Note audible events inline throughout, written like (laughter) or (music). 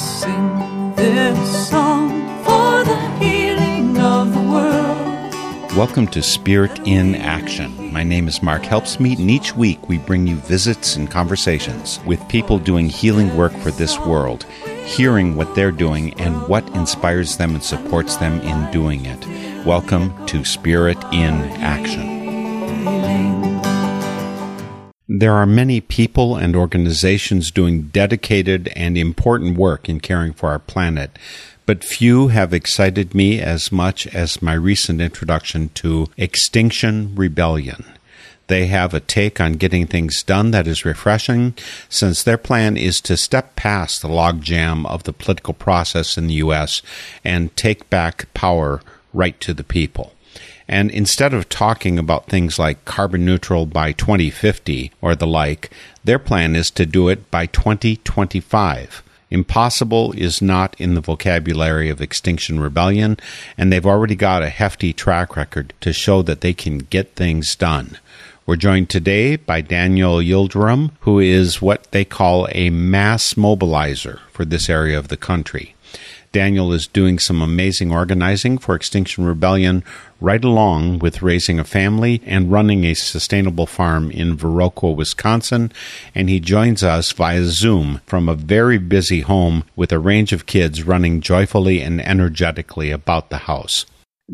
sing this song for the healing of the world. Welcome to Spirit in Action. My name is Mark Helpsmeet, and each week we bring you visits and conversations with people doing healing work for this world, hearing what they're doing and what inspires them and supports them in doing it. Welcome to Spirit in Action. There are many people and organizations doing dedicated and important work in caring for our planet, but few have excited me as much as my recent introduction to Extinction Rebellion. They have a take on getting things done that is refreshing, since their plan is to step past the logjam of the political process in the U.S. and take back power right to the people. And instead of talking about things like carbon neutral by 2050 or the like, their plan is to do it by 2025. Impossible is not in the vocabulary of Extinction Rebellion, and they've already got a hefty track record to show that they can get things done. We're joined today by Daniel Yildirim, who is what they call a mass mobilizer for this area of the country. Daniel is doing some amazing organizing for Extinction Rebellion right along with raising a family and running a sustainable farm in Viroqua, Wisconsin. And he joins us via Zoom from a very busy home with a range of kids running joyfully and energetically about the house.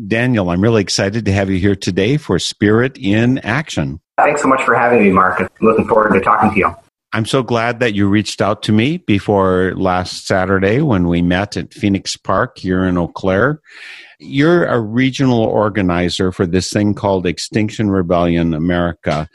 Daniel, I'm really excited to have you here today for Spirit in Action. Thanks so much for having me, Mark. Looking forward to talking to you. I'm so glad that you reached out to me before last Saturday when we met at Phoenix Park here in Eau Claire. You're a regional organizer for this thing called Extinction Rebellion America.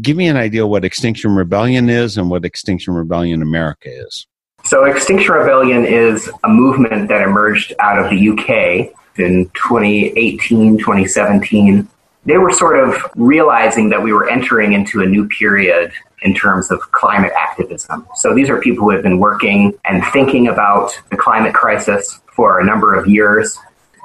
Give me an idea what Extinction Rebellion is and what Extinction Rebellion America is. So, Extinction Rebellion is a movement that emerged out of the UK in 2018, 2017. They were sort of realizing that we were entering into a new period in terms of climate activism. So these are people who have been working and thinking about the climate crisis for a number of years,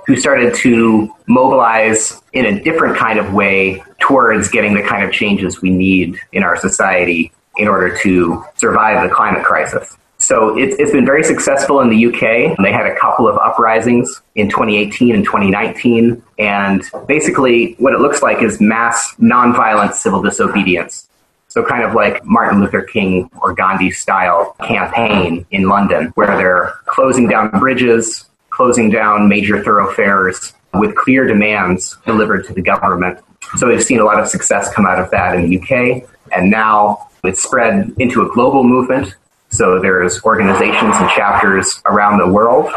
who started to mobilize in a different kind of way towards getting the kind of changes we need in our society in order to survive the climate crisis. So it's, it's been very successful in the UK. They had a couple of uprisings in 2018 and 2019. And basically, what it looks like is mass nonviolent civil disobedience. So kind of like Martin Luther King or Gandhi style campaign in London, where they're closing down bridges, closing down major thoroughfares with clear demands delivered to the government. So we've seen a lot of success come out of that in the UK. And now it's spread into a global movement. So there's organizations and chapters around the world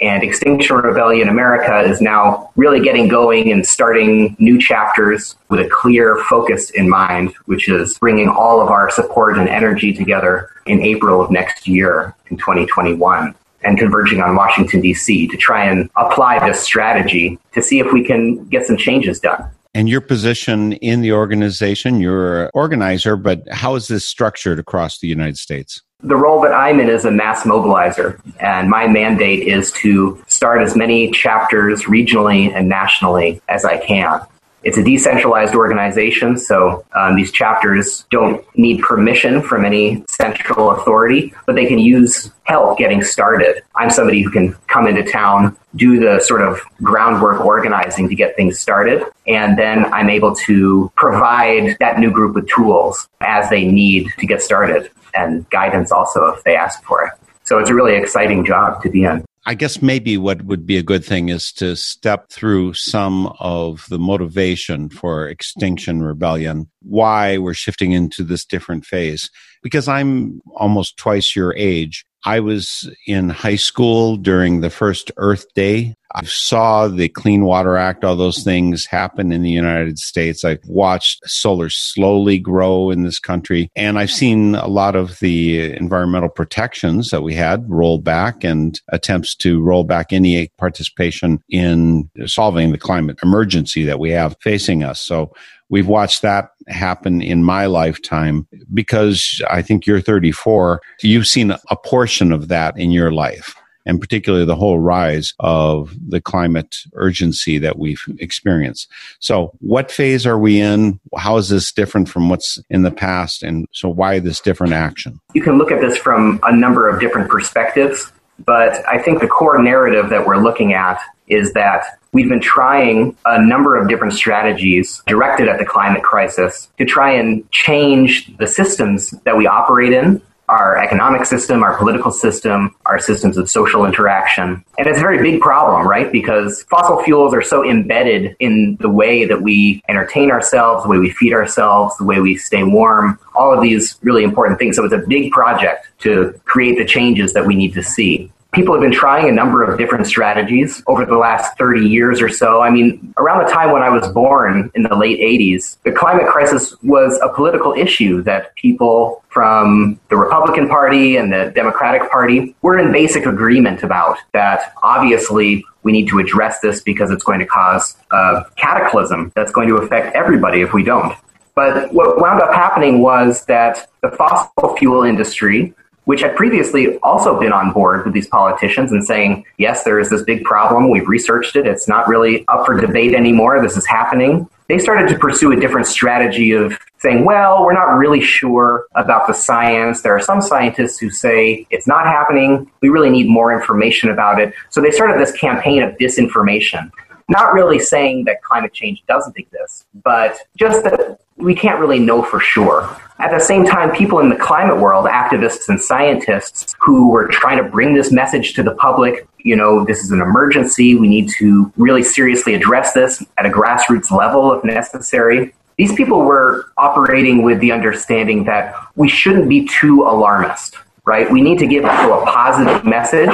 and Extinction Rebellion America is now really getting going and starting new chapters with a clear focus in mind, which is bringing all of our support and energy together in April of next year in 2021 and converging on Washington, D.C. to try and apply this strategy to see if we can get some changes done. And your position in the organization, you're an organizer, but how is this structured across the United States? The role that I'm in is a mass mobilizer, and my mandate is to start as many chapters regionally and nationally as I can. It's a decentralized organization, so um, these chapters don't need permission from any central authority, but they can use help getting started. I'm somebody who can come into town, do the sort of groundwork organizing to get things started, and then I'm able to provide that new group with tools as they need to get started and guidance also if they ask for it. So it's a really exciting job to be in. I guess maybe what would be a good thing is to step through some of the motivation for Extinction Rebellion, why we're shifting into this different phase. Because I'm almost twice your age. I was in high school during the first Earth Day. I saw the Clean Water Act, all those things happen in the United States. I've watched solar slowly grow in this country. And I've seen a lot of the environmental protections that we had roll back and attempts to roll back any participation in solving the climate emergency that we have facing us. So we've watched that happen in my lifetime because I think you're 34. You've seen a portion of that in your life and particularly the whole rise of the climate urgency that we've experienced. So, what phase are we in? How is this different from what's in the past? And so, why this different action? You can look at this from a number of different perspectives. But I think the core narrative that we're looking at is that we've been trying a number of different strategies directed at the climate crisis to try and change the systems that we operate in our economic system, our political system, our systems of social interaction. And it's a very big problem, right? Because fossil fuels are so embedded in the way that we entertain ourselves, the way we feed ourselves, the way we stay warm, all of these really important things. So it's a big project to create the changes that we need to see people have been trying a number of different strategies over the last 30 years or so. I mean, around the time when I was born in the late 80s, the climate crisis was a political issue that people from the Republican Party and the Democratic Party were in basic agreement about that obviously we need to address this because it's going to cause a cataclysm that's going to affect everybody if we don't. But what wound up happening was that the fossil fuel industry which had previously also been on board with these politicians and saying, yes, there is this big problem. We've researched it. It's not really up for debate anymore. This is happening. They started to pursue a different strategy of saying, well, we're not really sure about the science. There are some scientists who say it's not happening. We really need more information about it. So they started this campaign of disinformation not really saying that climate change doesn't exist, but just that we can't really know for sure. At the same time, people in the climate world, activists and scientists who were trying to bring this message to the public, you know, this is an emergency. We need to really seriously address this at a grassroots level if necessary. These people were operating with the understanding that we shouldn't be too alarmist, right? We need to give people a positive message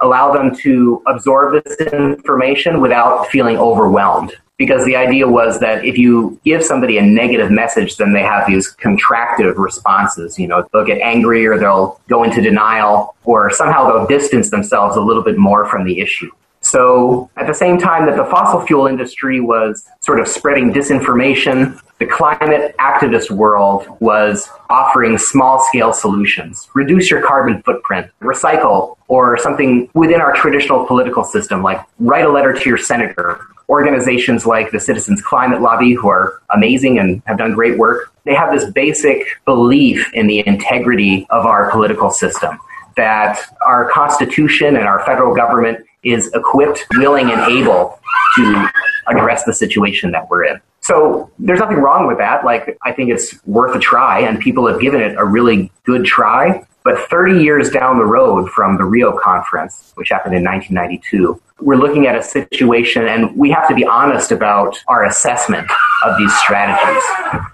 allow them to absorb this information without feeling overwhelmed. Because the idea was that if you give somebody a negative message, then they have these contractive responses. You know, they'll get angry or they'll go into denial or somehow they'll distance themselves a little bit more from the issue. So at the same time that the fossil fuel industry was sort of spreading disinformation, the climate activist world was offering small scale solutions. Reduce your carbon footprint, recycle, or something within our traditional political system, like write a letter to your senator. Organizations like the Citizens Climate Lobby, who are amazing and have done great work, they have this basic belief in the integrity of our political system that our Constitution and our federal government is equipped, willing, and able to address the situation that we're in. So there's nothing wrong with that. Like, I think it's worth a try, and people have given it a really good try. But 30 years down the road from the Rio conference, which happened in 1992, we're looking at a situation and we have to be honest about our assessment of these strategies.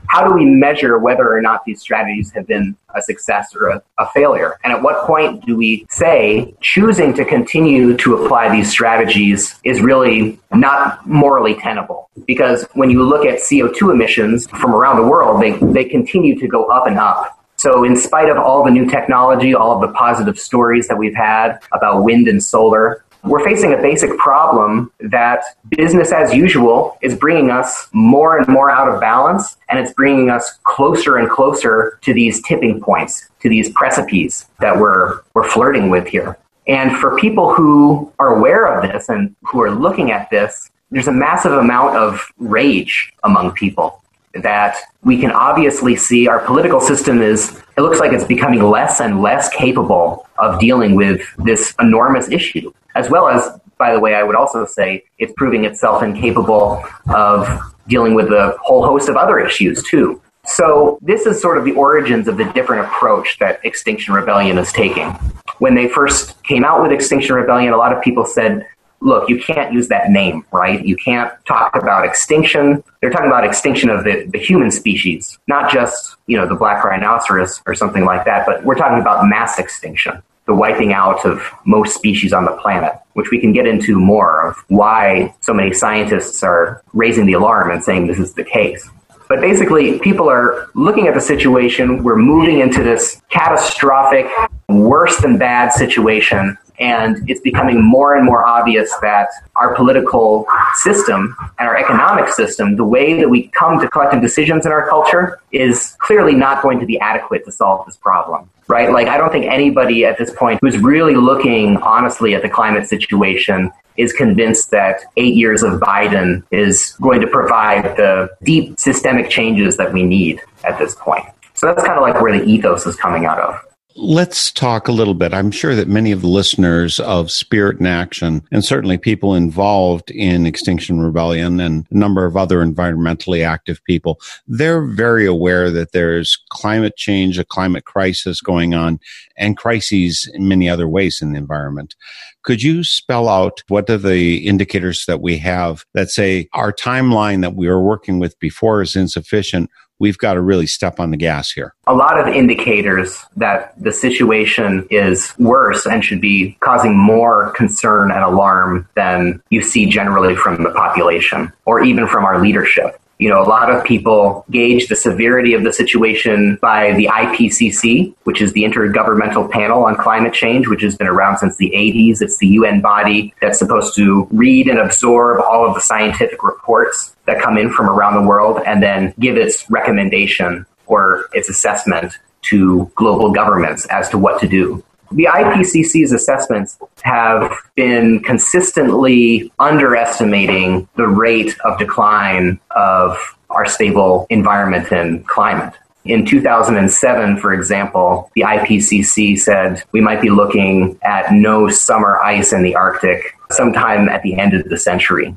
How do we measure whether or not these strategies have been a success or a, a, failure? And at what point do we say choosing to continue to apply these strategies is really not morally tenable? Because when you look at CO2 emissions from around the world, they, they continue to go up and up so, in spite of all the new technology, all of the positive stories that we've had about wind and solar, we're facing a basic problem that business as usual is bringing us more and more out of balance, and it's bringing us closer and closer to these tipping points, to these precipices that we're, we're flirting with here. And for people who are aware of this and who are looking at this, there's a massive amount of rage among people that we can obviously see our political system is, it looks like it's becoming less and less capable of dealing with this enormous issue. As well as, by the way, I would also say it's proving itself incapable of dealing with a whole host of other issues too. So this is sort of the origins of the different approach that Extinction Rebellion is taking. When they first came out with Extinction Rebellion, a lot of people said, look, you can't use that name, right? You can't talk about extinction. They're talking about extinction of the, the human species, not just, you know, the black rhinoceros or something like that, but we're talking about mass extinction, the wiping out of most species on the planet, which we can get into more of why so many scientists are raising the alarm and saying this is the case. But basically, people are looking at the situation. We're moving into this catastrophic, worse than bad situation and it's becoming more and more obvious that our political system and our economic system, the way that we come to collective decisions in our culture, is clearly not going to be adequate to solve this problem. Right? Like, I don't think anybody at this point who's really looking honestly at the climate situation is convinced that eight years of Biden is going to provide the deep systemic changes that we need at this point. So that's kind of like where the ethos is coming out of. Let's talk a little bit. I'm sure that many of the listeners of Spirit in Action, and certainly people involved in Extinction Rebellion and a number of other environmentally active people, they're very aware that there's climate change, a climate crisis going on, and crises in many other ways in the environment. Could you spell out what are the indicators that we have that say our timeline that we were working with before is insufficient? We've got to really step on the gas here. A lot of indicators that the situation is worse and should be causing more concern and alarm than you see generally from the population or even from our leadership. You know, a lot of people gauge the severity of the situation by the IPCC, which is the Intergovernmental Panel on Climate Change, which has been around since the 80s. It's the UN body that's supposed to read and absorb all of the scientific reports that come in from around the world and then give its recommendation or its assessment to global governments as to what to do. The IPCC's assessments have been consistently underestimating the rate of decline of our stable environment and climate. In 2007, for example, the IPCC said we might be looking at no summer ice in the Arctic sometime at the end of the century.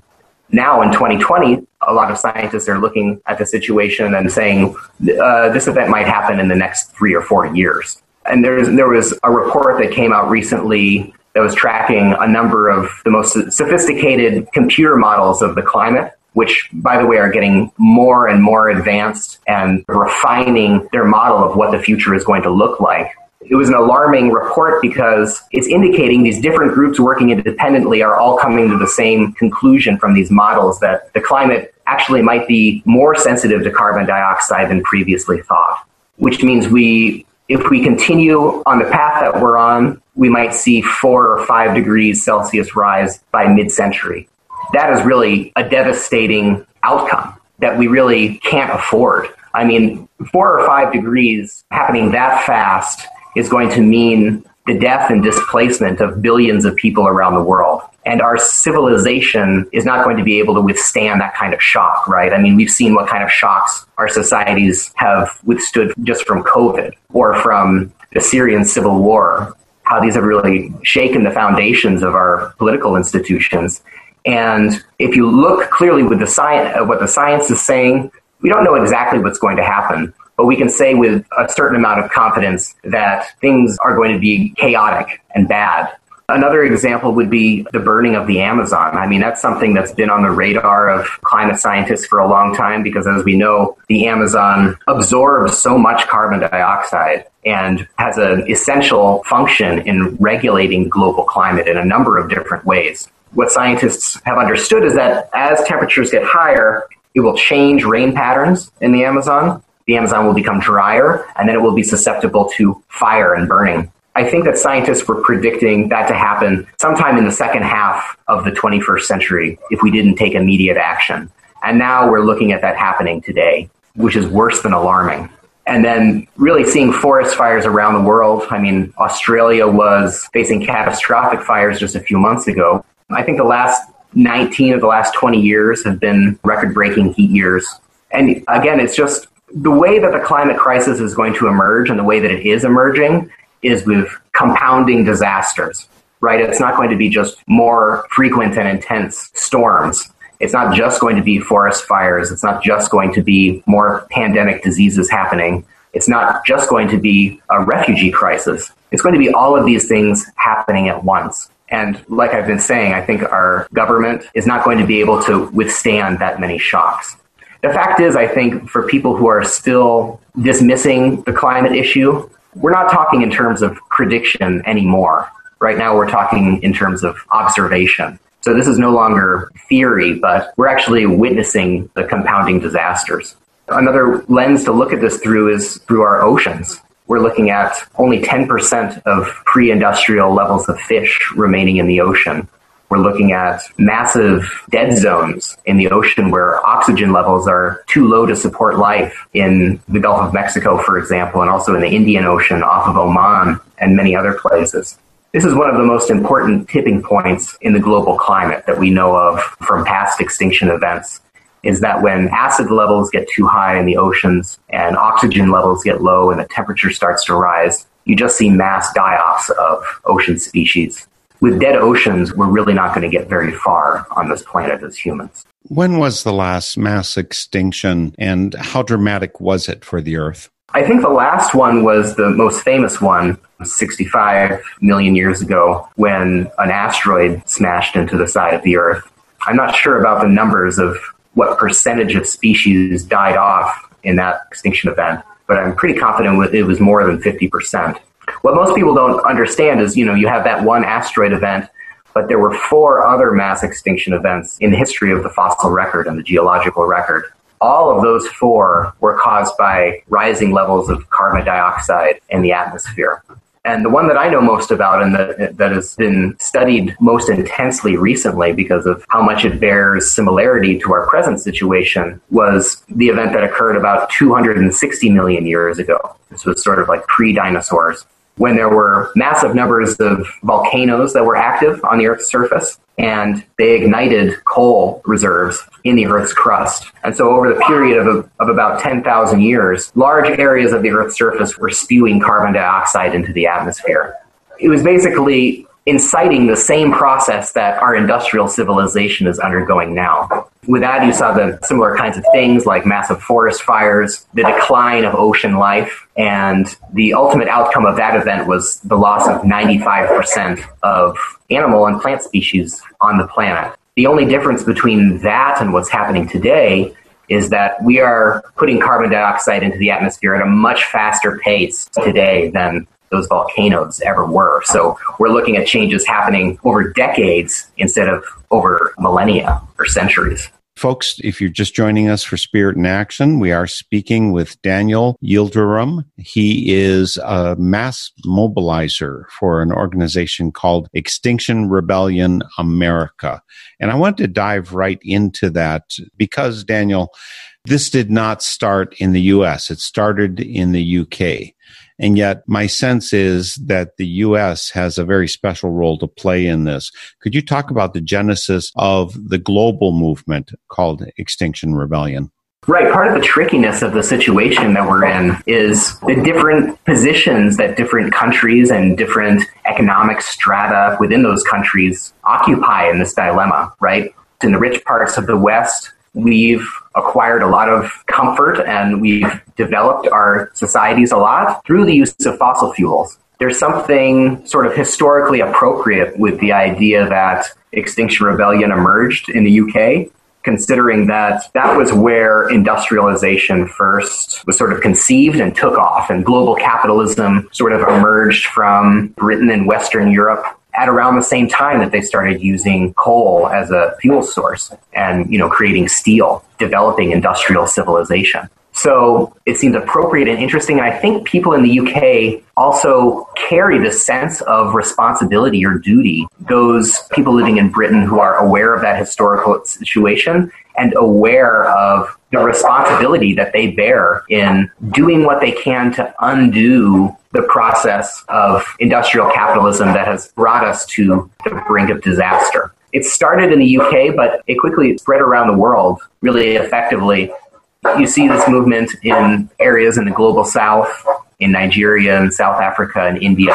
Now in 2020, a lot of scientists are looking at the situation and saying uh, this event might happen in the next three or four years. And there's, there was a report that came out recently that was tracking a number of the most sophisticated computer models of the climate, which, by the way, are getting more and more advanced and refining their model of what the future is going to look like. It was an alarming report because it's indicating these different groups working independently are all coming to the same conclusion from these models that the climate actually might be more sensitive to carbon dioxide than previously thought, which means we if we continue on the path that we're on, we might see four or five degrees Celsius rise by mid century. That is really a devastating outcome that we really can't afford. I mean, four or five degrees happening that fast is going to mean the death and displacement of billions of people around the world. And our civilization is not going to be able to withstand that kind of shock, right? I mean, we've seen what kind of shocks our societies have withstood just from COVID or from the Syrian civil war, how these have really shaken the foundations of our political institutions. And if you look clearly with the science, what the science is saying, we don't know exactly what's going to happen but we can say with a certain amount of confidence that things are going to be chaotic and bad. Another example would be the burning of the Amazon. I mean, that's something that's been on the radar of climate scientists for a long time because, as we know, the Amazon absorbs so much carbon dioxide and has an essential function in regulating global climate in a number of different ways. What scientists have understood is that as temperatures get higher, it will change rain patterns in the Amazon the Amazon will become drier and then it will be susceptible to fire and burning. I think that scientists were predicting that to happen sometime in the second half of the 21st century if we didn't take immediate action. And now we're looking at that happening today, which is worse than alarming. And then really seeing forest fires around the world. I mean, Australia was facing catastrophic fires just a few months ago. I think the last 19 of the last 20 years have been record breaking heat years. And again, it's just the way that the climate crisis is going to emerge and the way that it is emerging is with compounding disasters, right? It's not going to be just more frequent and intense storms. It's not just going to be forest fires. It's not just going to be more pandemic diseases happening. It's not just going to be a refugee crisis. It's going to be all of these things happening at once. And like I've been saying, I think our government is not going to be able to withstand that many shocks. The fact is, I think for people who are still dismissing the climate issue, we're not talking in terms of prediction anymore. Right now, we're talking in terms of observation. So this is no longer theory, but we're actually witnessing the compounding disasters. Another lens to look at this through is through our oceans. We're looking at only 10% of pre industrial levels of fish remaining in the ocean. We're looking at massive dead zones in the ocean where oxygen levels are too low to support life in the Gulf of Mexico, for example, and also in the Indian Ocean off of Oman and many other places. This is one of the most important tipping points in the global climate that we know of from past extinction events is that when acid levels get too high in the oceans and oxygen levels get low and the temperature starts to rise, you just see mass die offs of ocean species. With dead oceans, we're really not going to get very far on this planet as humans. When was the last mass extinction and how dramatic was it for the Earth? I think the last one was the most famous one, 65 million years ago, when an asteroid smashed into the side of the Earth. I'm not sure about the numbers of what percentage of species died off in that extinction event, but I'm pretty confident it was more than 50%. What most people don't understand is, you know, you have that one asteroid event, but there were four other mass extinction events in the history of the fossil record and the geological record. All of those four were caused by rising levels of carbon dioxide in the atmosphere. And the one that I know most about and that, that has been studied most intensely recently because of how much it bears similarity to our present situation was the event that occurred about 260 million years ago. This was sort of like pre dinosaurs when there were massive numbers of volcanoes that were active on the Earth's surface, and they ignited coal reserves in the Earth's crust. And so, over the period of, of about 10,000 years, large areas of the Earth's surface were spewing carbon dioxide into the atmosphere. It was basically inciting the same process that our industrial civilization is undergoing now. With that, you saw the similar kinds of things like massive forest fires, the decline of ocean life, and the ultimate outcome of that event was the loss of 95% of animal and plant species on the planet. The only difference between that and what's happening today is that we are putting carbon dioxide into the atmosphere at a much faster pace today than those volcanoes ever were. So we're looking at changes happening over decades instead of over millennia or centuries. Folks, if you're just joining us for Spirit in Action, we are speaking with Daniel Yildirim. He is a mass mobilizer for an organization called Extinction Rebellion America. And I want to dive right into that because, Daniel, this did not start in the US. It started in the UK. And yet my sense is that the U.S. has a very special role to play in this. Could you talk about the genesis of the global movement called Extinction Rebellion? Right. Part of the trickiness of the situation that we're in is the different positions that different countries and different economic strata within those countries occupy in this dilemma, right? In the rich parts of the West, we've acquired a lot of comfort and we've developed our societies a lot through the use of fossil fuels. There's something sort of historically appropriate with the idea that Extinction Rebellion emerged in the UK, considering that that was where industrialization first was sort of conceived and took off, and global capitalism sort of emerged from Britain and Western Europe at around the same time that they started using coal as a fuel source and, you know, creating steel, developing industrial civilization. So it seems appropriate and interesting. And I think people in the UK also carry this sense of responsibility or duty. Those people living in Britain who are aware of that historical situation and aware of the responsibility that they bear in doing what they can to undo the process of industrial capitalism that has brought us to the brink of disaster. It started in the UK, but it quickly spread around the world really effectively. You see this movement in areas in the global south, in Nigeria and South Africa and India.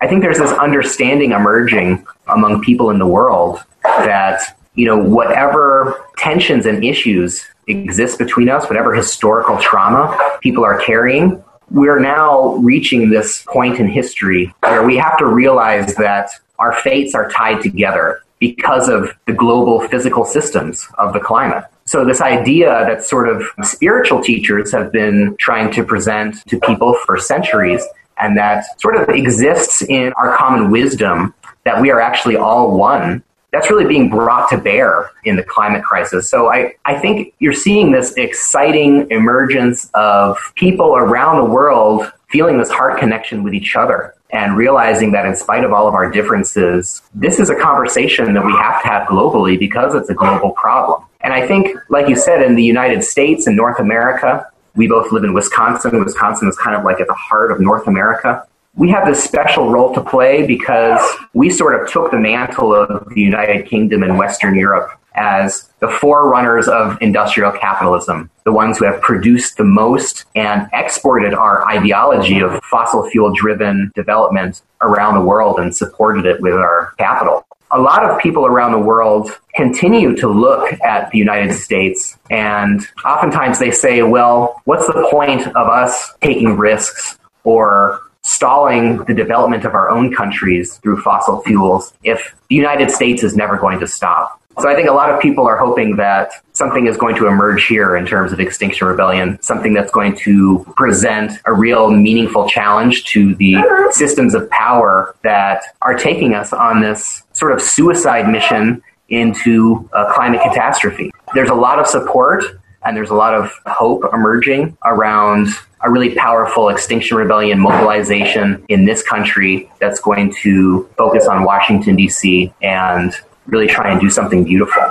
I think there's this understanding emerging among people in the world that, you know, whatever tensions and issues exist between us, whatever historical trauma people are carrying, we're now reaching this point in history where we have to realize that our fates are tied together because of the global physical systems of the climate. So this idea that sort of spiritual teachers have been trying to present to people for centuries and that sort of exists in our common wisdom that we are actually all one that's really being brought to bear in the climate crisis. So I, I think you're seeing this exciting emergence of people around the world feeling this heart connection with each other and realizing that in spite of all of our differences, this is a conversation that we have to have globally because it's a global problem. And I think, like you said, in the United States and North America, we both live in Wisconsin. Wisconsin is kind of like at the heart of North America we have this special role to play because we sort of took the mantle of the United Kingdom and Western Europe as the forerunners of industrial capitalism, the ones who have produced the most and exported our ideology of fossil fuel driven development around the world and supported it with our capital. A lot of people around the world continue to look at the United States and oftentimes they say, well, what's the point of us taking risks or stalling the development of our own countries through fossil fuels if the United States is never going to stop? So I think a lot of people are hoping that something is going to emerge here in terms of Extinction Rebellion, something that's going to present a real meaningful challenge to the systems of power that are taking us on this sort of suicide mission into a climate catastrophe. There's a lot of support and there's a lot of hope emerging around a really powerful Extinction Rebellion mobilization in this country that's going to focus on Washington, D.C. and really try and do something beautiful.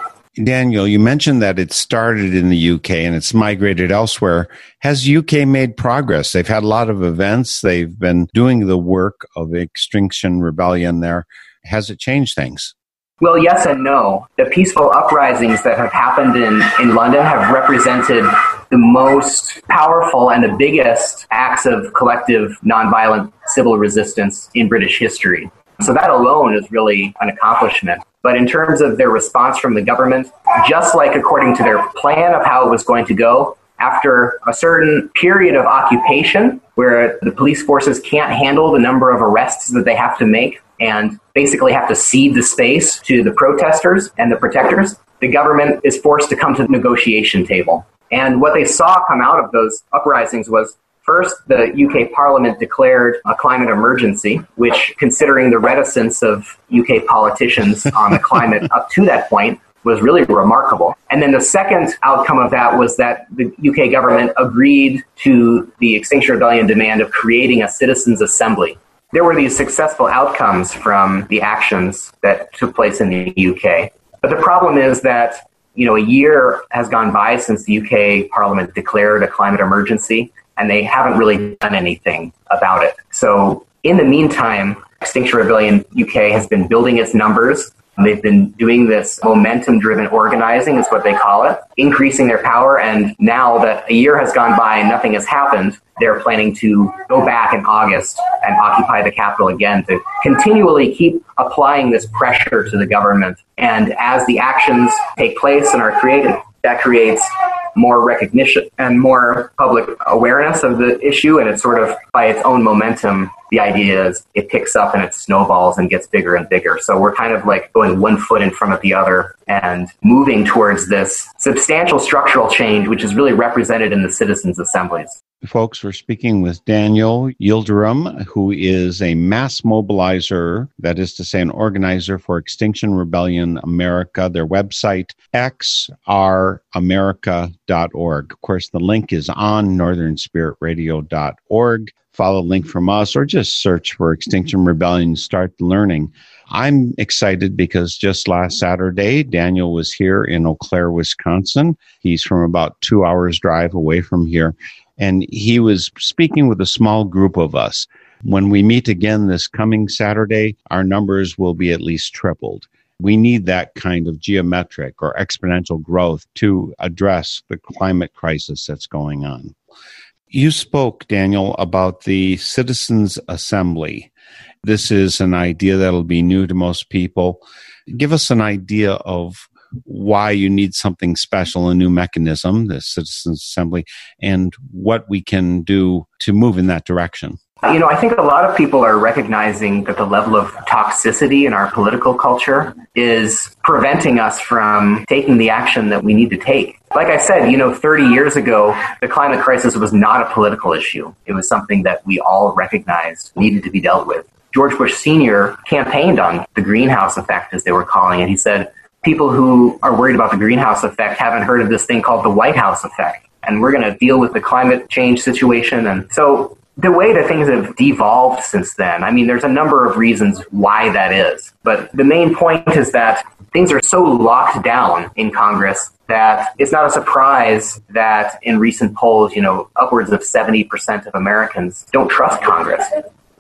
Daniel, you mentioned that it started in the UK and it's migrated elsewhere. Has UK made progress? They've had a lot of events. They've been doing the work of Extinction Rebellion there. Has it changed things? Well, yes and no. The peaceful uprisings that have happened in, in London have represented the most powerful and the biggest acts of collective nonviolent civil resistance in British history. So that alone is really an accomplishment. But in terms of their response from the government, just like according to their plan of how it was going to go, after a certain period of occupation where the police forces can't handle the number of arrests that they have to make and basically have to cede the space to the protesters and the protectors, the government is forced to come to the negotiation table. And what they saw come out of those uprisings was First, the UK Parliament declared a climate emergency, which, considering the reticence of UK politicians (laughs) on the climate up to that point, was really remarkable. And then the second outcome of that was that the UK government agreed to the Extinction Rebellion demand of creating a citizens' assembly. There were these successful outcomes from the actions that took place in the UK. But the problem is that, you know, a year has gone by since the UK Parliament declared a climate emergency and they haven't really done anything about it. So in the meantime, Extinction Rebellion UK has been building its numbers. They've been doing this momentum driven organizing, is what they call it, increasing their power. And now that a year has gone by and nothing has happened, they're planning to go back in August and occupy the capital again to continually keep applying this pressure to the government. And as the actions take place and are created, that creates more recognition and more public awareness of the issue. And it's sort of by its own momentum, the idea is it picks up and it snowballs and gets bigger and bigger. So we're kind of like going one foot in front of the other and moving towards this substantial structural change, which is really represented in the citizens' assemblies. Folks, we're speaking with Daniel Yildirim, who is a mass mobilizer, that is to say, an organizer for Extinction Rebellion America, their website, xramerica.org. Of course, the link is on northernspiritradio.org. Follow a link from us or just search for Extinction Rebellion, start learning. I'm excited because just last Saturday, Daniel was here in Eau Claire, Wisconsin. He's from about two hours drive away from here and he was speaking with a small group of us. When we meet again this coming Saturday, our numbers will be at least tripled. We need that kind of geometric or exponential growth to address the climate crisis that's going on. You spoke, Daniel, about the Citizens Assembly. This is an idea that'll be new to most people. Give us an idea of why you need something special, a new mechanism, the Citizens Assembly, and what we can do to move in that direction. You know, I think a lot of people are recognizing that the level of toxicity in our political culture is preventing us from taking the action that we need to take. Like I said, you know, 30 years ago, the climate crisis was not a political issue. It was something that we all recognized needed to be dealt with. George Bush Sr. campaigned on the greenhouse effect, as they were calling it. He said, people who are worried about the greenhouse effect haven't heard of this thing called the White House effect. And we're going to deal with the climate change situation. And so the way that things have devolved since then, I mean, there's a number of reasons why that is. But the main point is that things are so locked down in Congress that it's not a surprise that in recent polls, you know, upwards of 70% of Americans don't trust Congress.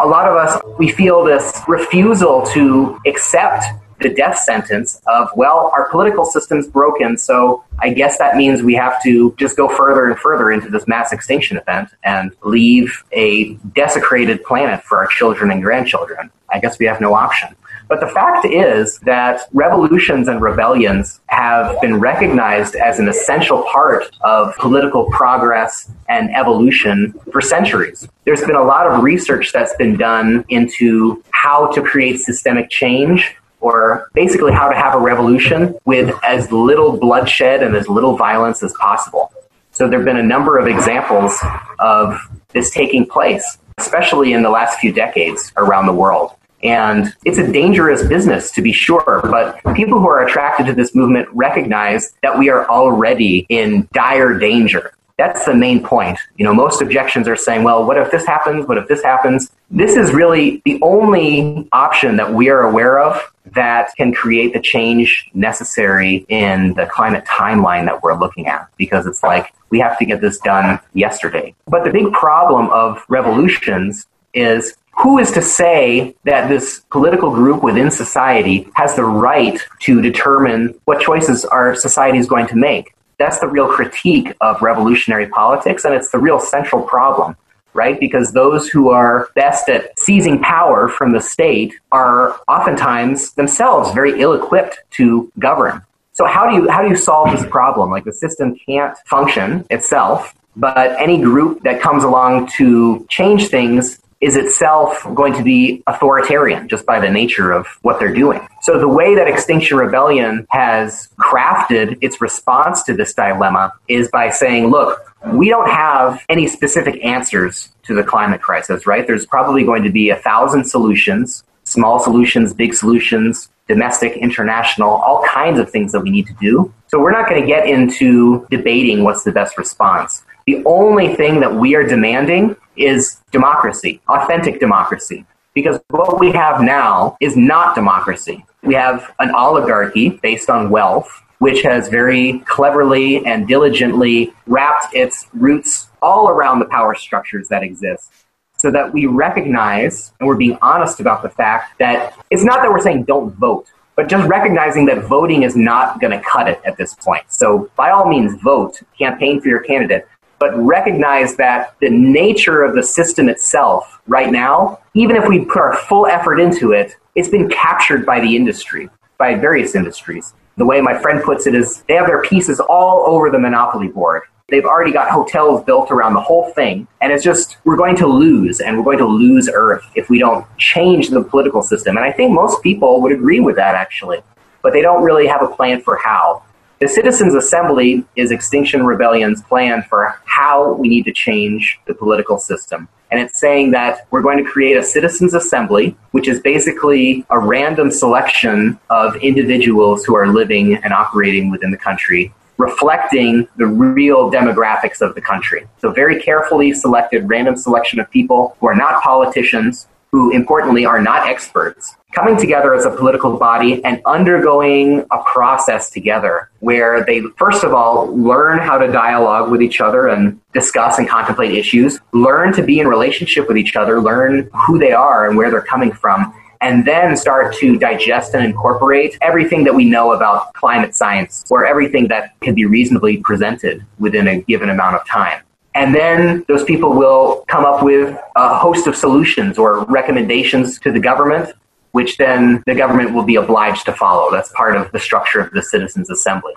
A lot of us, we feel this refusal to accept the death sentence of, well, our political system's broken, so I guess that means we have to just go further and further into this mass extinction event and leave a desecrated planet for our children and grandchildren. I guess we have no option. But the fact is that revolutions and rebellions have been recognized as an essential part of political progress and evolution for centuries. There's been a lot of research that's been done into how to create systemic change or basically how to have a revolution with as little bloodshed and as little violence as possible. So there have been a number of examples of this taking place, especially in the last few decades around the world. And it's a dangerous business to be sure, but people who are attracted to this movement recognize that we are already in dire danger. That's the main point. You know, most objections are saying, well, what if this happens? What if this happens? This is really the only option that we are aware of that can create the change necessary in the climate timeline that we're looking at because it's like we have to get this done yesterday. But the big problem of revolutions is who is to say that this political group within society has the right to determine what choices our society is going to make? That's the real critique of revolutionary politics, and it's the real central problem, right? Because those who are best at seizing power from the state are oftentimes themselves very ill equipped to govern. So how do you how do you solve this problem? Like the system can't function itself, but any group that comes along to change things is itself going to be authoritarian just by the nature of what they're doing. So the way that Extinction Rebellion has crafted its response to this dilemma is by saying, look, we don't have any specific answers to the climate crisis, right? There's probably going to be a thousand solutions, small solutions, big solutions, domestic, international, all kinds of things that we need to do. So we're not going to get into debating what's the best response. The only thing that we are demanding is democracy, authentic democracy. Because what we have now is not democracy. We have an oligarchy based on wealth, which has very cleverly and diligently wrapped its roots all around the power structures that exist. So that we recognize and we're being honest about the fact that it's not that we're saying don't vote, but just recognizing that voting is not going to cut it at this point. So by all means, vote, campaign for your candidate, but recognize that the nature of the system itself right now, even if we put our full effort into it, it's been captured by the industry, by various industries. The way my friend puts it is they have their pieces all over the monopoly board. They've already got hotels built around the whole thing. And it's just, we're going to lose, and we're going to lose Earth if we don't change the political system. And I think most people would agree with that, actually. But they don't really have a plan for how. The Citizens Assembly is Extinction Rebellion's plan for how we need to change the political system. And it's saying that we're going to create a citizens assembly, which is basically a random selection of individuals who are living and operating within the country, reflecting the real demographics of the country. So very carefully selected random selection of people who are not politicians, who importantly are not experts, coming together as a political body and undergoing a process together where they, first of all, learn how to dialogue with each other and discuss and contemplate issues, learn to be in relationship with each other, learn who they are and where they're coming from, and then start to digest and incorporate everything that we know about climate science or everything that can be reasonably presented within a given amount of time. And then those people will come up with a host of solutions or recommendations to the government, which then the government will be obliged to follow. That's part of the structure of the Citizens Assembly.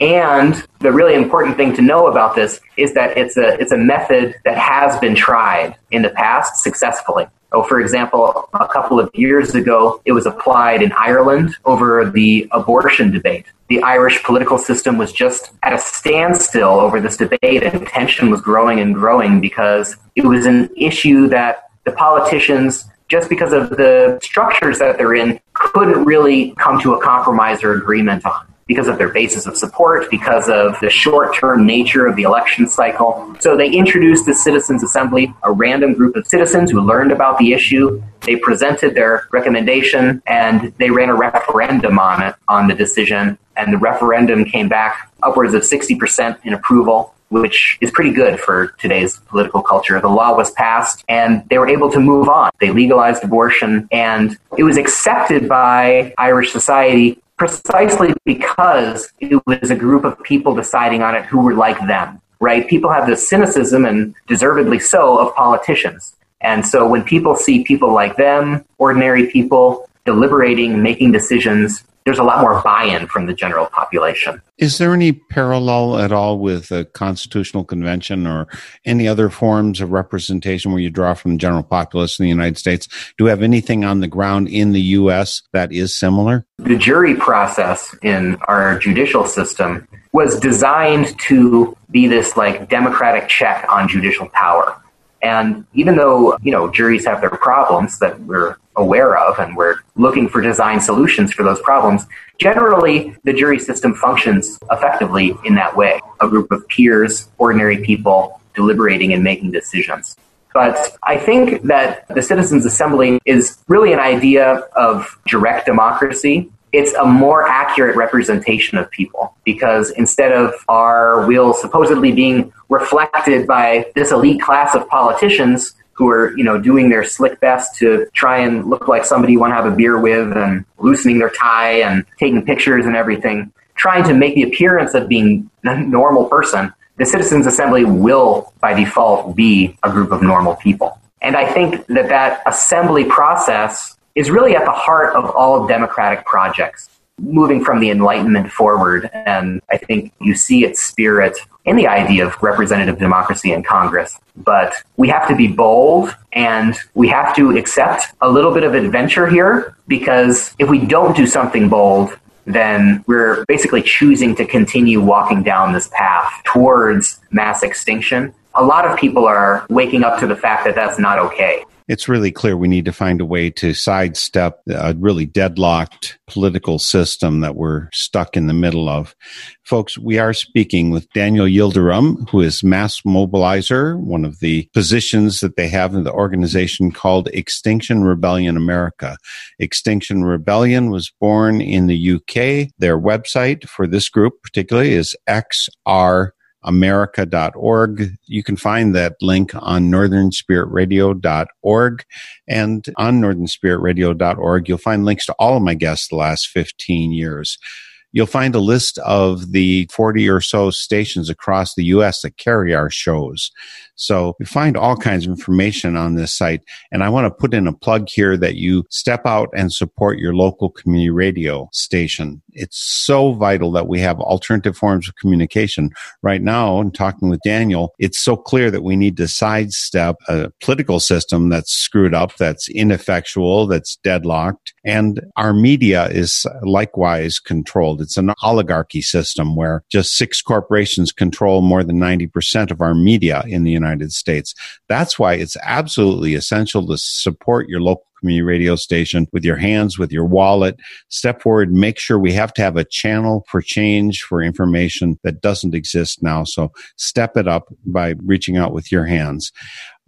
And the really important thing to know about this is that it's a, it's a method that has been tried in the past successfully. Oh, for example, a couple of years ago, it was applied in Ireland over the abortion debate. The Irish political system was just at a standstill over this debate, and tension was growing and growing because it was an issue that the politicians, just because of the structures that they're in, couldn't really come to a compromise or agreement on because of their basis of support, because of the short term nature of the election cycle. So they introduced the Citizens Assembly, a random group of citizens who learned about the issue. They presented their recommendation and they ran a referendum on it, on the decision. And the referendum came back upwards of 60% in approval. Which is pretty good for today's political culture. The law was passed and they were able to move on. They legalized abortion and it was accepted by Irish society precisely because it was a group of people deciding on it who were like them, right? People have this cynicism and deservedly so of politicians. And so when people see people like them, ordinary people, deliberating making decisions, there's a lot more buy-in from the general population. Is there any parallel at all with a constitutional convention or any other forms of representation where you draw from the general populace in the United States? Do we have anything on the ground in the U.S. that is similar? The jury process in our judicial system was designed to be this like democratic check on judicial power. And even though, you know, juries have their problems that we're aware of and we're looking for design solutions for those problems, generally the jury system functions effectively in that way. A group of peers, ordinary people deliberating and making decisions. But I think that the Citizens Assembly is really an idea of direct democracy it's a more accurate representation of people because instead of our will supposedly being reflected by this elite class of politicians who are, you know, doing their slick best to try and look like somebody you want to have a beer with and loosening their tie and taking pictures and everything, trying to make the appearance of being a normal person, the Citizens Assembly will, by default, be a group of normal people. And I think that that assembly process is really at the heart of all democratic projects, moving from the Enlightenment forward. And I think you see its spirit in the idea of representative democracy in Congress. But we have to be bold and we have to accept a little bit of adventure here because if we don't do something bold, then we're basically choosing to continue walking down this path towards mass extinction. A lot of people are waking up to the fact that that's not okay it's really clear we need to find a way to sidestep a really deadlocked political system that we're stuck in the middle of. Folks, we are speaking with Daniel Yildirim, who is mass mobilizer, one of the positions that they have in the organization called Extinction Rebellion America. Extinction Rebellion was born in the UK. Their website for this group particularly is XR america.org. You can find that link on northernspiritradio.org. And on northernspiritradio.org, you'll find links to all of my guests the last 15 years you'll find a list of the 40 or so stations across the U.S. that carry our shows. So you find all kinds of information on this site. And I want to put in a plug here that you step out and support your local community radio station. It's so vital that we have alternative forms of communication. Right now, in talking with Daniel, it's so clear that we need to sidestep a political system that's screwed up, that's ineffectual, that's deadlocked. And our media is likewise controlled. It's an oligarchy system where just six corporations control more than 90% of our media in the United States. That's why it's absolutely essential to support your local community radio station with your hands, with your wallet. Step forward, make sure we have to have a channel for change for information that doesn't exist now. So step it up by reaching out with your hands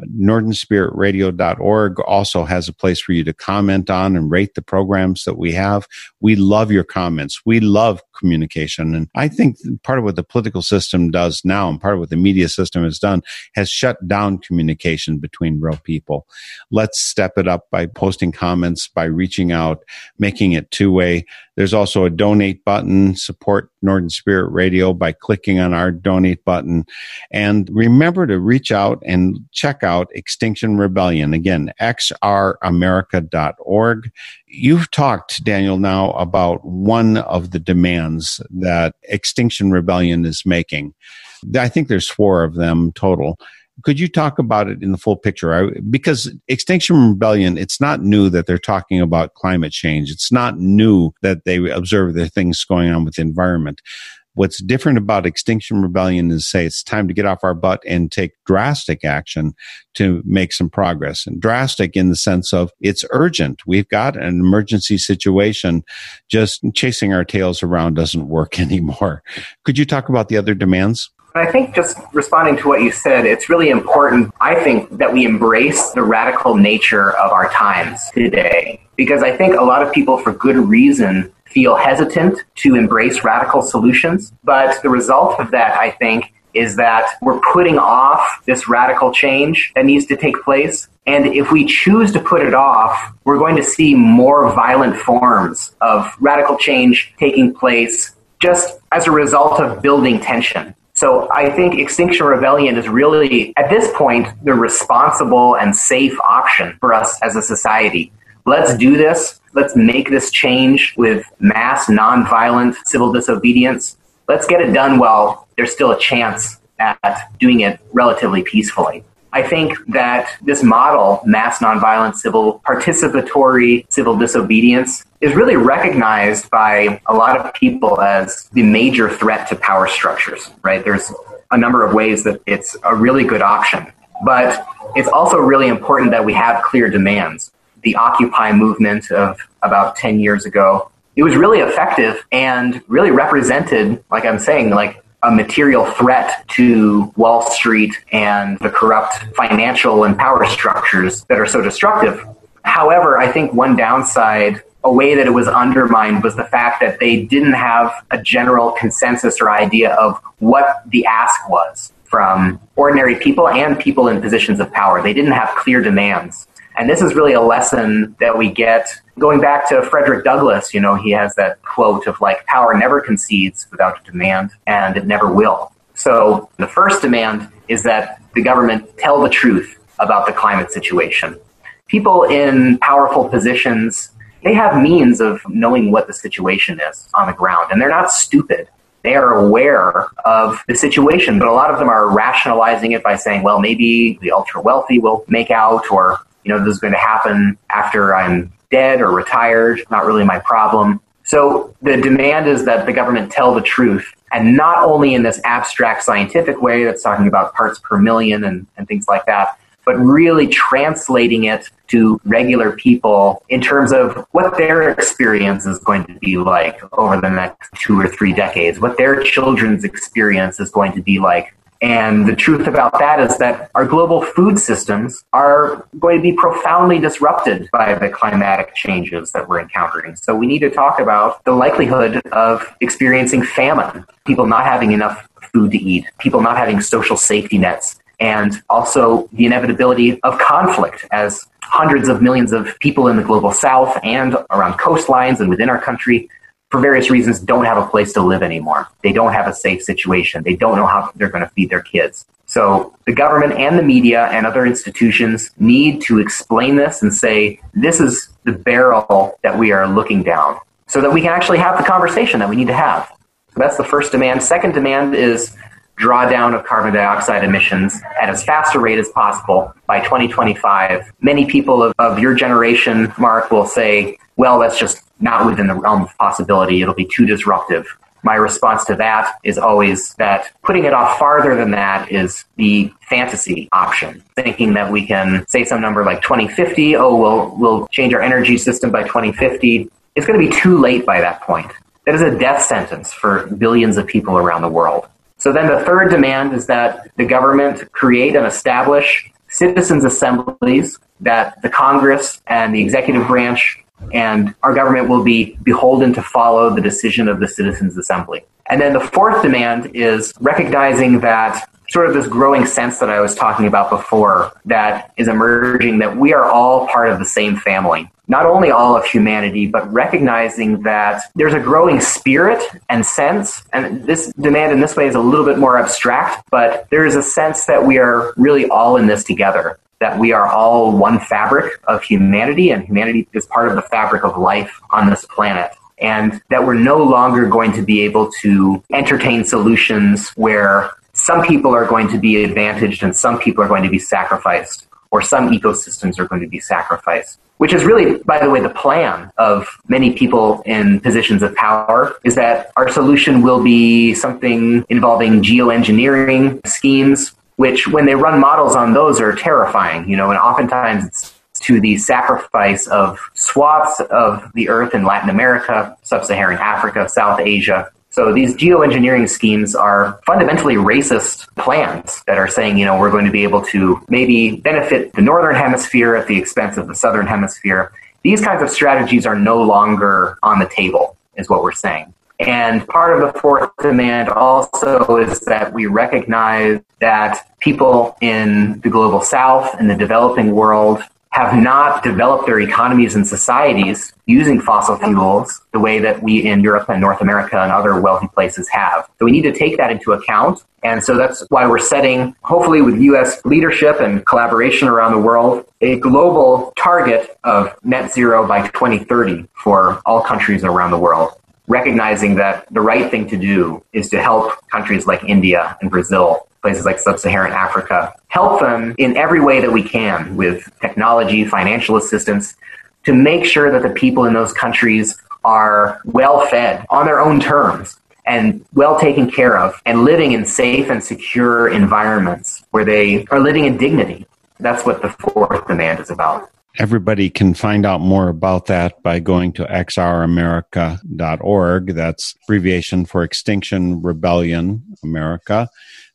northernspiritradio.org also has a place for you to comment on and rate the programs that we have. We love your comments. We love communication. And I think part of what the political system does now and part of what the media system has done has shut down communication between real people. Let's step it up by posting comments, by reaching out, making it two way. There's also a donate button, support Northern Spirit Radio by clicking on our donate button. And remember to reach out and check out Extinction Rebellion. Again, xramerica.org. You've talked, Daniel, now about one of the demands that Extinction Rebellion is making. I think there's four of them total could you talk about it in the full picture? I, because Extinction Rebellion, it's not new that they're talking about climate change. It's not new that they observe the things going on with the environment. What's different about Extinction Rebellion is say it's time to get off our butt and take drastic action to make some progress. And drastic in the sense of it's urgent. We've got an emergency situation. Just chasing our tails around doesn't work (laughs) anymore. Could you talk about the other demands? I think just responding to what you said, it's really important, I think, that we embrace the radical nature of our times today. Because I think a lot of people, for good reason, feel hesitant to embrace radical solutions. But the result of that, I think, is that we're putting off this radical change that needs to take place. And if we choose to put it off, we're going to see more violent forms of radical change taking place just as a result of building tension. So I think Extinction Rebellion is really, at this point, the responsible and safe option for us as a society. Let's do this. Let's make this change with mass nonviolent civil disobedience. Let's get it done while there's still a chance at doing it relatively peacefully. I think that this model, mass nonviolent civil participatory civil disobedience, is really recognized by a lot of people as the major threat to power structures, right? There's a number of ways that it's a really good option. But it's also really important that we have clear demands. The Occupy movement of about 10 years ago, it was really effective and really represented, like I'm saying, like a material threat to Wall Street and the corrupt financial and power structures that are so destructive. However, I think one downside, a way that it was undermined, was the fact that they didn't have a general consensus or idea of what the ask was from ordinary people and people in positions of power. They didn't have clear demands. And this is really a lesson that we get going back to Frederick Douglass. You know, he has that quote of like, power never concedes without a demand, and it never will. So the first demand is that the government tell the truth about the climate situation. People in powerful positions, they have means of knowing what the situation is on the ground, and they're not stupid they are aware of the situation, but a lot of them are rationalizing it by saying, well, maybe the ultra wealthy will make out, or you know, this is going to happen after I'm dead or retired, not really my problem. So the demand is that the government tell the truth and not only in this abstract scientific way that's talking about parts per million and, and things like that, but really translating it to regular people in terms of what their experience is going to be like over the next two or three decades, what their children's experience is going to be like and the truth about that is that our global food systems are going to be profoundly disrupted by the climatic changes that we're encountering. So we need to talk about the likelihood of experiencing famine, people not having enough food to eat, people not having social safety nets, and also the inevitability of conflict as hundreds of millions of people in the global south and around coastlines and within our country for various reasons, don't have a place to live anymore. They don't have a safe situation. They don't know how they're going to feed their kids. So the government and the media and other institutions need to explain this and say, this is the barrel that we are looking down so that we can actually have the conversation that we need to have. So that's the first demand. Second demand is drawdown of carbon dioxide emissions at as fast a rate as possible by 2025. Many people of, of your generation, Mark, will say, well, that's just not within the realm of possibility. It'll be too disruptive. My response to that is always that putting it off farther than that is the fantasy option. Thinking that we can say some number like 2050, oh, we'll, we'll change our energy system by 2050. It's going to be too late by that point. That is a death sentence for billions of people around the world. So then the third demand is that the government create and establish citizens' assemblies that the Congress and the executive branch and our government will be beholden to follow the decision of the Citizens Assembly. And then the fourth demand is recognizing that sort of this growing sense that I was talking about before that is emerging that we are all part of the same family. Not only all of humanity, but recognizing that there's a growing spirit and sense, and this demand in this way is a little bit more abstract, but there is a sense that we are really all in this together that we are all one fabric of humanity and humanity is part of the fabric of life on this planet. And that we're no longer going to be able to entertain solutions where some people are going to be advantaged and some people are going to be sacrificed, or some ecosystems are going to be sacrificed. Which is really, by the way, the plan of many people in positions of power is that our solution will be something involving geoengineering schemes which when they run models on those are terrifying, you know, and oftentimes it's to the sacrifice of swaths of the earth in Latin America, sub-Saharan Africa, South Asia. So these geoengineering schemes are fundamentally racist plans that are saying, you know, we're going to be able to maybe benefit the northern hemisphere at the expense of the southern hemisphere. These kinds of strategies are no longer on the table, is what we're saying. And part of the fourth demand also is that we recognize that people in the global south and the developing world have not developed their economies and societies using fossil fuels the way that we in Europe and North America and other wealthy places have. So we need to take that into account. And so that's why we're setting, hopefully with US leadership and collaboration around the world, a global target of net zero by 2030 for all countries around the world recognizing that the right thing to do is to help countries like India and Brazil places like sub-Saharan Africa, help them in every way that we can with technology, financial assistance, to make sure that the people in those countries are well fed on their own terms and well taken care of and living in safe and secure environments where they are living in dignity. That's what the fourth demand is about. Everybody can find out more about that by going to xramerica.org. That's abbreviation for Extinction Rebellion America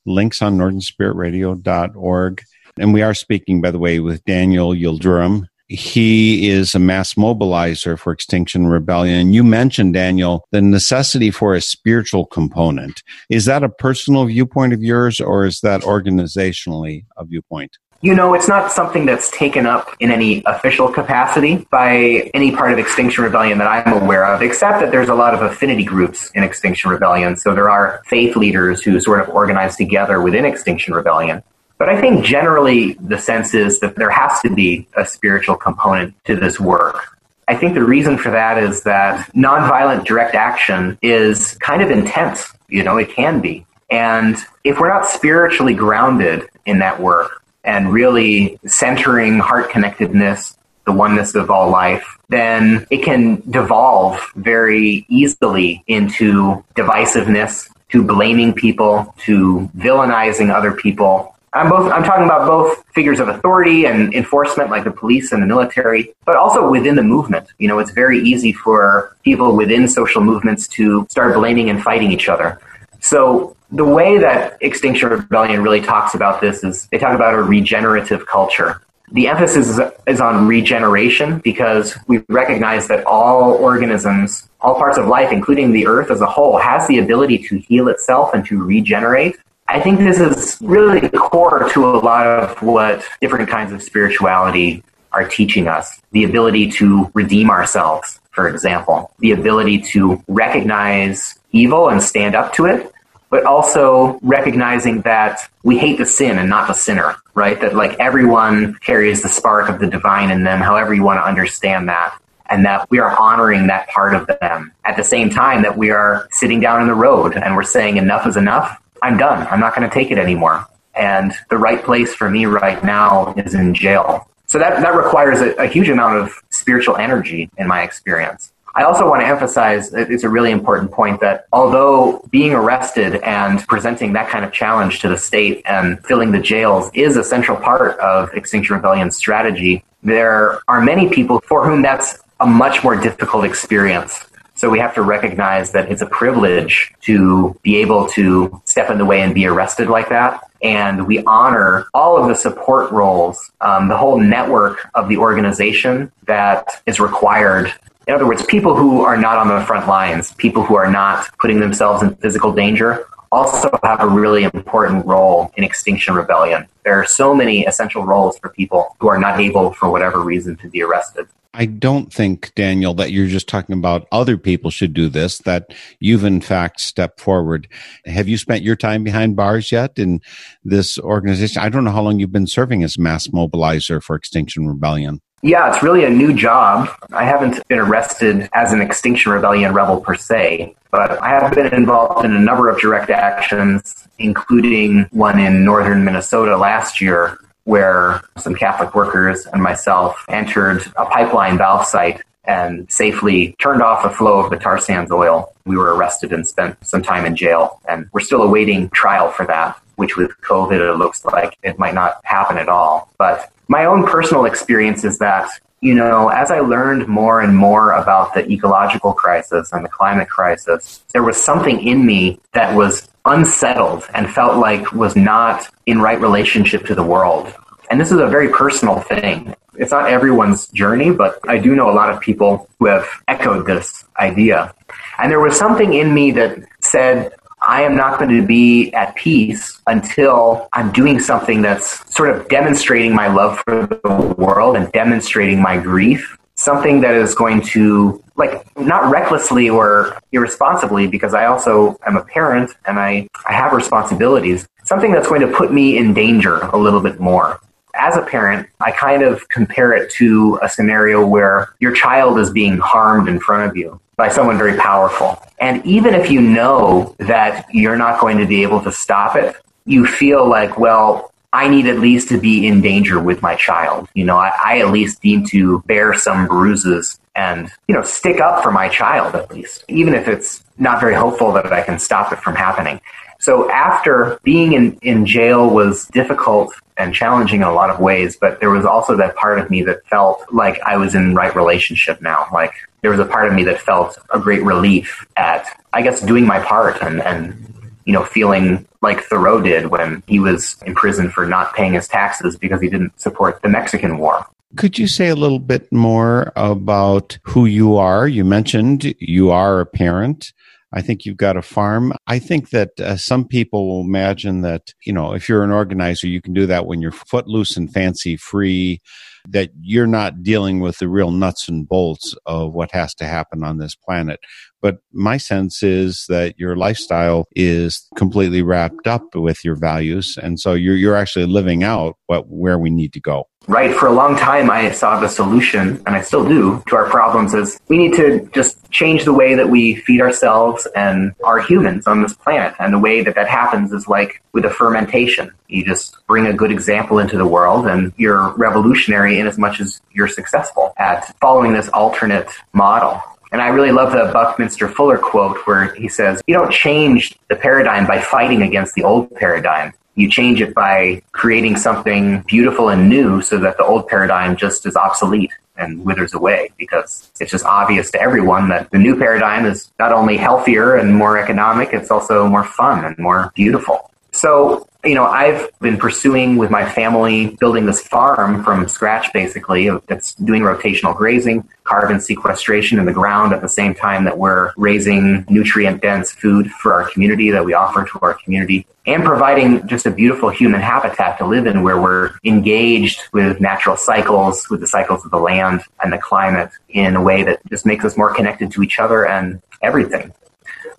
links on northernspiritradio.org. And we are speaking, by the way, with Daniel Yildirim. He is a mass mobilizer for Extinction Rebellion. You mentioned, Daniel, the necessity for a spiritual component. Is that a personal viewpoint of yours or is that organizationally a viewpoint? You know, it's not something that's taken up in any official capacity by any part of Extinction Rebellion that I'm aware of, except that there's a lot of affinity groups in Extinction Rebellion. So there are faith leaders who sort of organize together within Extinction Rebellion. But I think generally the sense is that there has to be a spiritual component to this work. I think the reason for that is that nonviolent direct action is kind of intense. You know, it can be. And if we're not spiritually grounded in that work, and really centering heart connectedness, the oneness of all life, then it can devolve very easily into divisiveness, to blaming people, to villainizing other people. I'm both I'm talking about both figures of authority and enforcement like the police and the military, but also within the movement. You know, it's very easy for people within social movements to start blaming and fighting each other. So the way that Extinction Rebellion really talks about this is they talk about a regenerative culture. The emphasis is, on regeneration because we recognize that all organisms, all parts of life, including the earth as a whole, has the ability to heal itself and to regenerate. I think this is really core to a lot of what different kinds of spirituality are teaching us. The ability to redeem ourselves, for example, the ability to recognize evil and stand up to it, but also recognizing that we hate the sin and not the sinner, right? That like everyone carries the spark of the divine in them, however you want to understand that. And that we are honoring that part of them at the same time that we are sitting down in the road and we're saying enough is enough. I'm done. I'm not going to take it anymore. And the right place for me right now is in jail. So that, that requires a, a huge amount of spiritual energy in my experience. I also want to emphasize it's a really important point that although being arrested and presenting that kind of challenge to the state and filling the jails is a central part of Extinction Rebellion's strategy, there are many people for whom that's a much more difficult experience. So we have to recognize that it's a privilege to be able to step in the way and be arrested like that. And we honor all of the support roles, um, the whole network of the organization that is required in other words, people who are not on the front lines, people who are not putting themselves in physical danger, also have a really important role in Extinction Rebellion. There are so many essential roles for people who are not able, for whatever reason, to be arrested. I don't think, Daniel, that you're just talking about other people should do this, that you've in fact stepped forward. Have you spent your time behind bars yet in this organization? I don't know how long you've been serving as mass mobilizer for Extinction Rebellion. Yeah, it's really a new job. I haven't been arrested as an Extinction Rebellion rebel per se, but I have been involved in a number of direct actions, including one in northern Minnesota last year, where some Catholic workers and myself entered a pipeline valve site and safely turned off a flow of the tar sands oil. We were arrested and spent some time in jail, and we're still awaiting trial for that which with COVID, it looks like it might not happen at all. But my own personal experience is that, you know, as I learned more and more about the ecological crisis and the climate crisis, there was something in me that was unsettled and felt like was not in right relationship to the world. And this is a very personal thing. It's not everyone's journey, but I do know a lot of people who have echoed this idea. And there was something in me that said, I am not going to be at peace until I'm doing something that's sort of demonstrating my love for the world and demonstrating my grief. Something that is going to, like, not recklessly or irresponsibly, because I also am a parent and I, I have responsibilities. Something that's going to put me in danger a little bit more as a parent, I kind of compare it to a scenario where your child is being harmed in front of you by someone very powerful. And even if you know that you're not going to be able to stop it, you feel like, well, I need at least to be in danger with my child. You know, I, I, at least need to bear some bruises and, you know, stick up for my child at least, even if it's not very hopeful that I can stop it from happening. So after being in, in jail was difficult and challenging in a lot of ways, but there was also that part of me that felt like I was in right relationship now. Like there was a part of me that felt a great relief at, I guess, doing my part and, and you know, feeling like Thoreau did when he was in prison for not paying his taxes because he didn't support the Mexican War. Could you say a little bit more about who you are? You mentioned you are a parent. I think you've got a farm. I think that uh, some people will imagine that, you know, if you're an organizer, you can do that when you're footloose and fancy free, that you're not dealing with the real nuts and bolts of what has to happen on this planet. But my sense is that your lifestyle is completely wrapped up with your values. And so you're, you're actually living out what, where we need to go. Right. For a long time, I saw the solution, and I still do, to our problems is we need to just change the way that we feed ourselves and our humans on this planet. And the way that that happens is like with a fermentation. You just bring a good example into the world, and you're revolutionary in as much as you're successful at following this alternate model. And I really love the Buckminster Fuller quote where he says, You don't change the paradigm by fighting against the old paradigm. You change it by creating something beautiful and new so that the old paradigm just is obsolete and withers away because it's just obvious to everyone that the new paradigm is not only healthier and more economic, it's also more fun and more beautiful. So, you know, I've been pursuing with my family building this farm from scratch, basically. that's doing rotational grazing, carbon sequestration in the ground at the same time that we're raising nutrient dense food for our community that we offer to our community and providing just a beautiful human habitat to live in where we're engaged with natural cycles, with the cycles of the land and the climate in a way that just makes us more connected to each other and everything.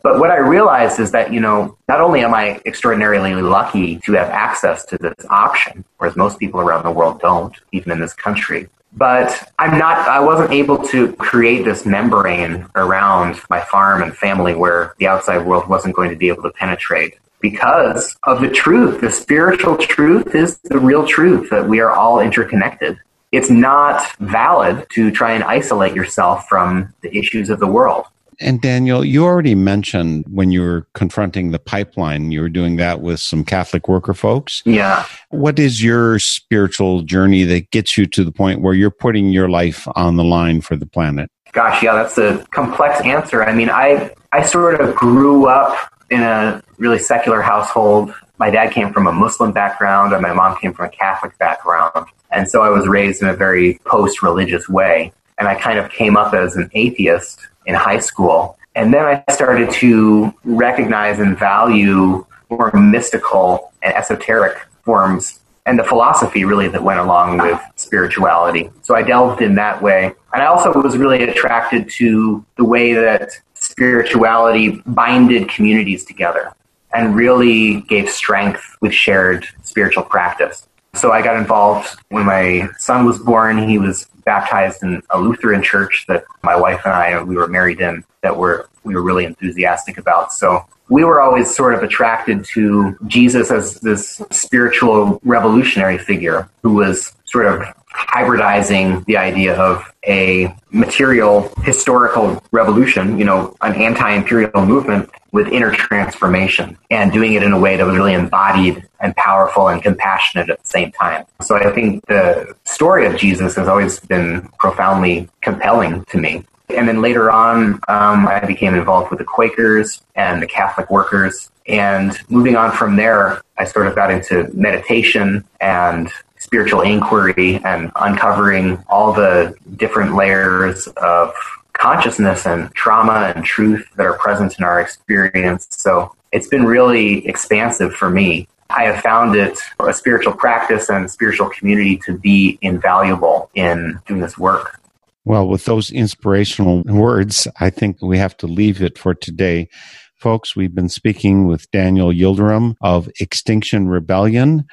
But what I realized is that, you know, not only am I extraordinarily lucky to have access to this option, whereas most people around the world don't, even in this country, but I'm not, I wasn't able to create this membrane around my farm and family where the outside world wasn't going to be able to penetrate because of the truth. The spiritual truth is the real truth that we are all interconnected. It's not valid to try and isolate yourself from the issues of the world. And Daniel, you already mentioned when you were confronting the pipeline, you were doing that with some Catholic worker folks. Yeah. What is your spiritual journey that gets you to the point where you're putting your life on the line for the planet? Gosh, yeah, that's a complex answer. I mean, I I sort of grew up in a really secular household. My dad came from a Muslim background and my mom came from a Catholic background. And so I was raised in a very post-religious way. And I kind of came up as an atheist in high school. And then I started to recognize and value more mystical and esoteric forms and the philosophy really that went along with spirituality. So I delved in that way. And I also was really attracted to the way that spirituality binded communities together and really gave strength with shared spiritual practice. So I got involved when my son was born. He was baptized in a Lutheran church that my wife and I we were married in that were we were really enthusiastic about. So we were always sort of attracted to Jesus as this spiritual revolutionary figure who was sort of hybridizing the idea of a material historical revolution, you know, an anti-imperial movement with inner transformation and doing it in a way that was really embodied and powerful and compassionate at the same time. So I think the story of Jesus has always been profoundly compelling to me. And then later on, um, I became involved with the Quakers and the Catholic workers. And moving on from there, I sort of got into meditation and spiritual inquiry and uncovering all the different layers of consciousness and trauma and truth that are present in our experience. So it's been really expansive for me. I have found it a spiritual practice and spiritual community to be invaluable in doing this work. Well, with those inspirational words, I think we have to leave it for today. Folks, we've been speaking with Daniel Yildirim of Extinction Rebellion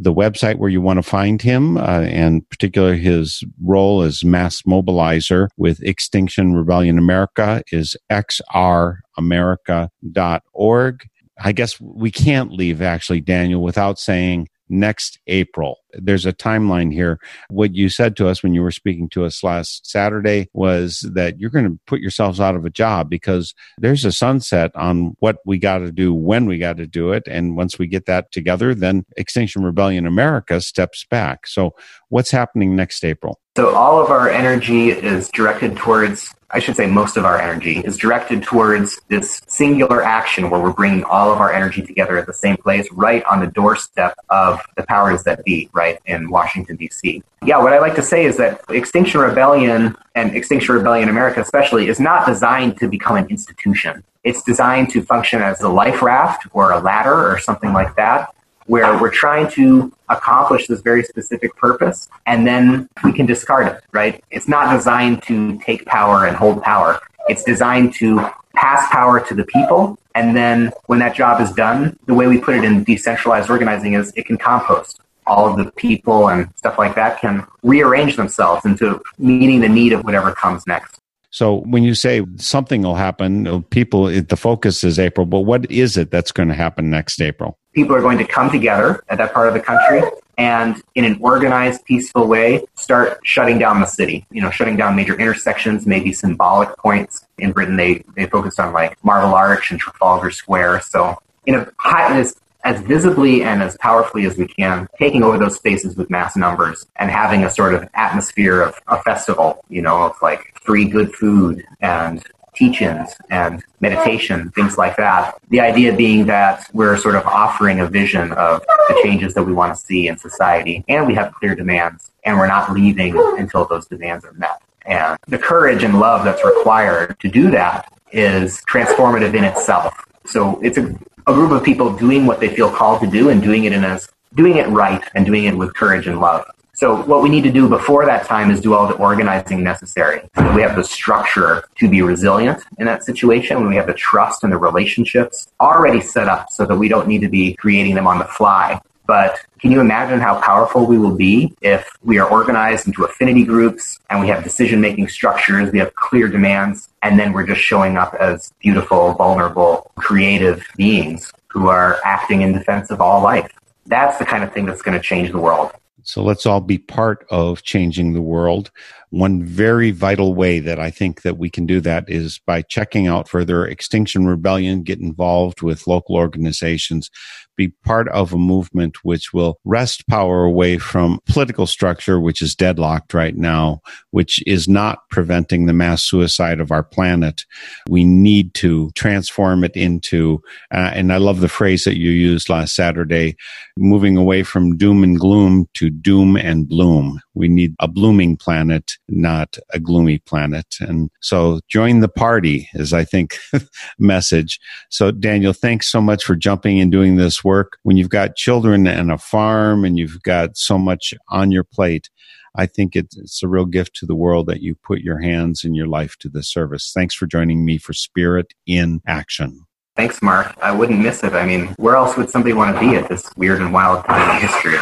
the website where you want to find him, uh, and particularly his role as mass mobilizer with Extinction Rebellion America is xramerica.org. I guess we can't leave actually, Daniel, without saying next April. There's a timeline here. What you said to us when you were speaking to us last Saturday was that you're going to put yourselves out of a job because there's a sunset on what we got to do when we got to do it. And once we get that together, then Extinction Rebellion America steps back. So, what's happening next April? So, all of our energy is directed towards I should say most of our energy is directed towards this singular action where we're bringing all of our energy together at the same place, right on the doorstep of the powers that be, right in Washington, D.C. Yeah, what I like to say is that Extinction Rebellion and Extinction Rebellion America, especially, is not designed to become an institution. It's designed to function as a life raft or a ladder or something like that where we're trying to accomplish this very specific purpose and then we can discard it, right? It's not designed to take power and hold power. It's designed to pass power to the people. And then when that job is done, the way we put it in decentralized organizing is it can compost. All of the people and stuff like that can rearrange themselves into meeting the need of whatever comes next. So when you say something will happen, people, the focus is April, but what is it that's going to happen next April? people are going to come together at that part of the country and in an organized, peaceful way, start shutting down the city. You know, shutting down major intersections, maybe symbolic points. In Britain, they, they focused on like Marble Arch and Trafalgar Square. So, in a high, as, as visibly and as powerfully as we can, taking over those spaces with mass numbers and having a sort of atmosphere of a festival, you know, of like free good food and teach-ins and meditation, things like that. The idea being that we're sort of offering a vision of the changes that we want to see in society, and we have clear demands, and we're not leaving until those demands are met. And the courage and love that's required to do that is transformative in itself. So it's a, a group of people doing what they feel called to do and doing it in as doing it right and doing it with courage and love. So what we need to do before that time is do all the organizing necessary. So we have the structure to be resilient in that situation. We have the trust and the relationships already set up so that we don't need to be creating them on the fly. But can you imagine how powerful we will be if we are organized into affinity groups and we have decision making structures, we have clear demands, and then we're just showing up as beautiful, vulnerable, creative beings who are acting in defense of all life? That's the kind of thing that's going to change the world. So let's all be part of changing the world. One very vital way that I think that we can do that is by checking out further Extinction Rebellion, get involved with local organizations, be part of a movement which will wrest power away from political structure, which is deadlocked right now, which is not preventing the mass suicide of our planet. We need to transform it into, uh, and I love the phrase that you used last Saturday, moving away from doom and gloom to doom and bloom. We need a blooming planet, not a gloomy planet. And so join the party is, I think, (laughs) message. So Daniel, thanks so much for jumping and doing this work. When you've got children and a farm and you've got so much on your plate, I think it's a real gift to the world that you put your hands and your life to the service. Thanks for joining me for Spirit in Action. Thanks, Mark. I wouldn't miss it. I mean, where else would somebody want to be at this weird and wild time in history?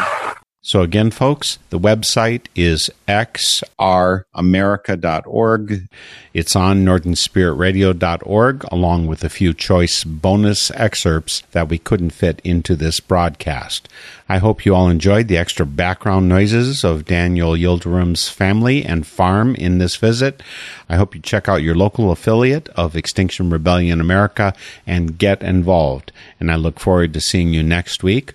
So, again, folks, the website is xramerica.org. It's on northernspiritradio.org, along with a few choice bonus excerpts that we couldn't fit into this broadcast. I hope you all enjoyed the extra background noises of Daniel Yildirim's family and farm in this visit. I hope you check out your local affiliate of Extinction Rebellion America and get involved. And I look forward to seeing you next week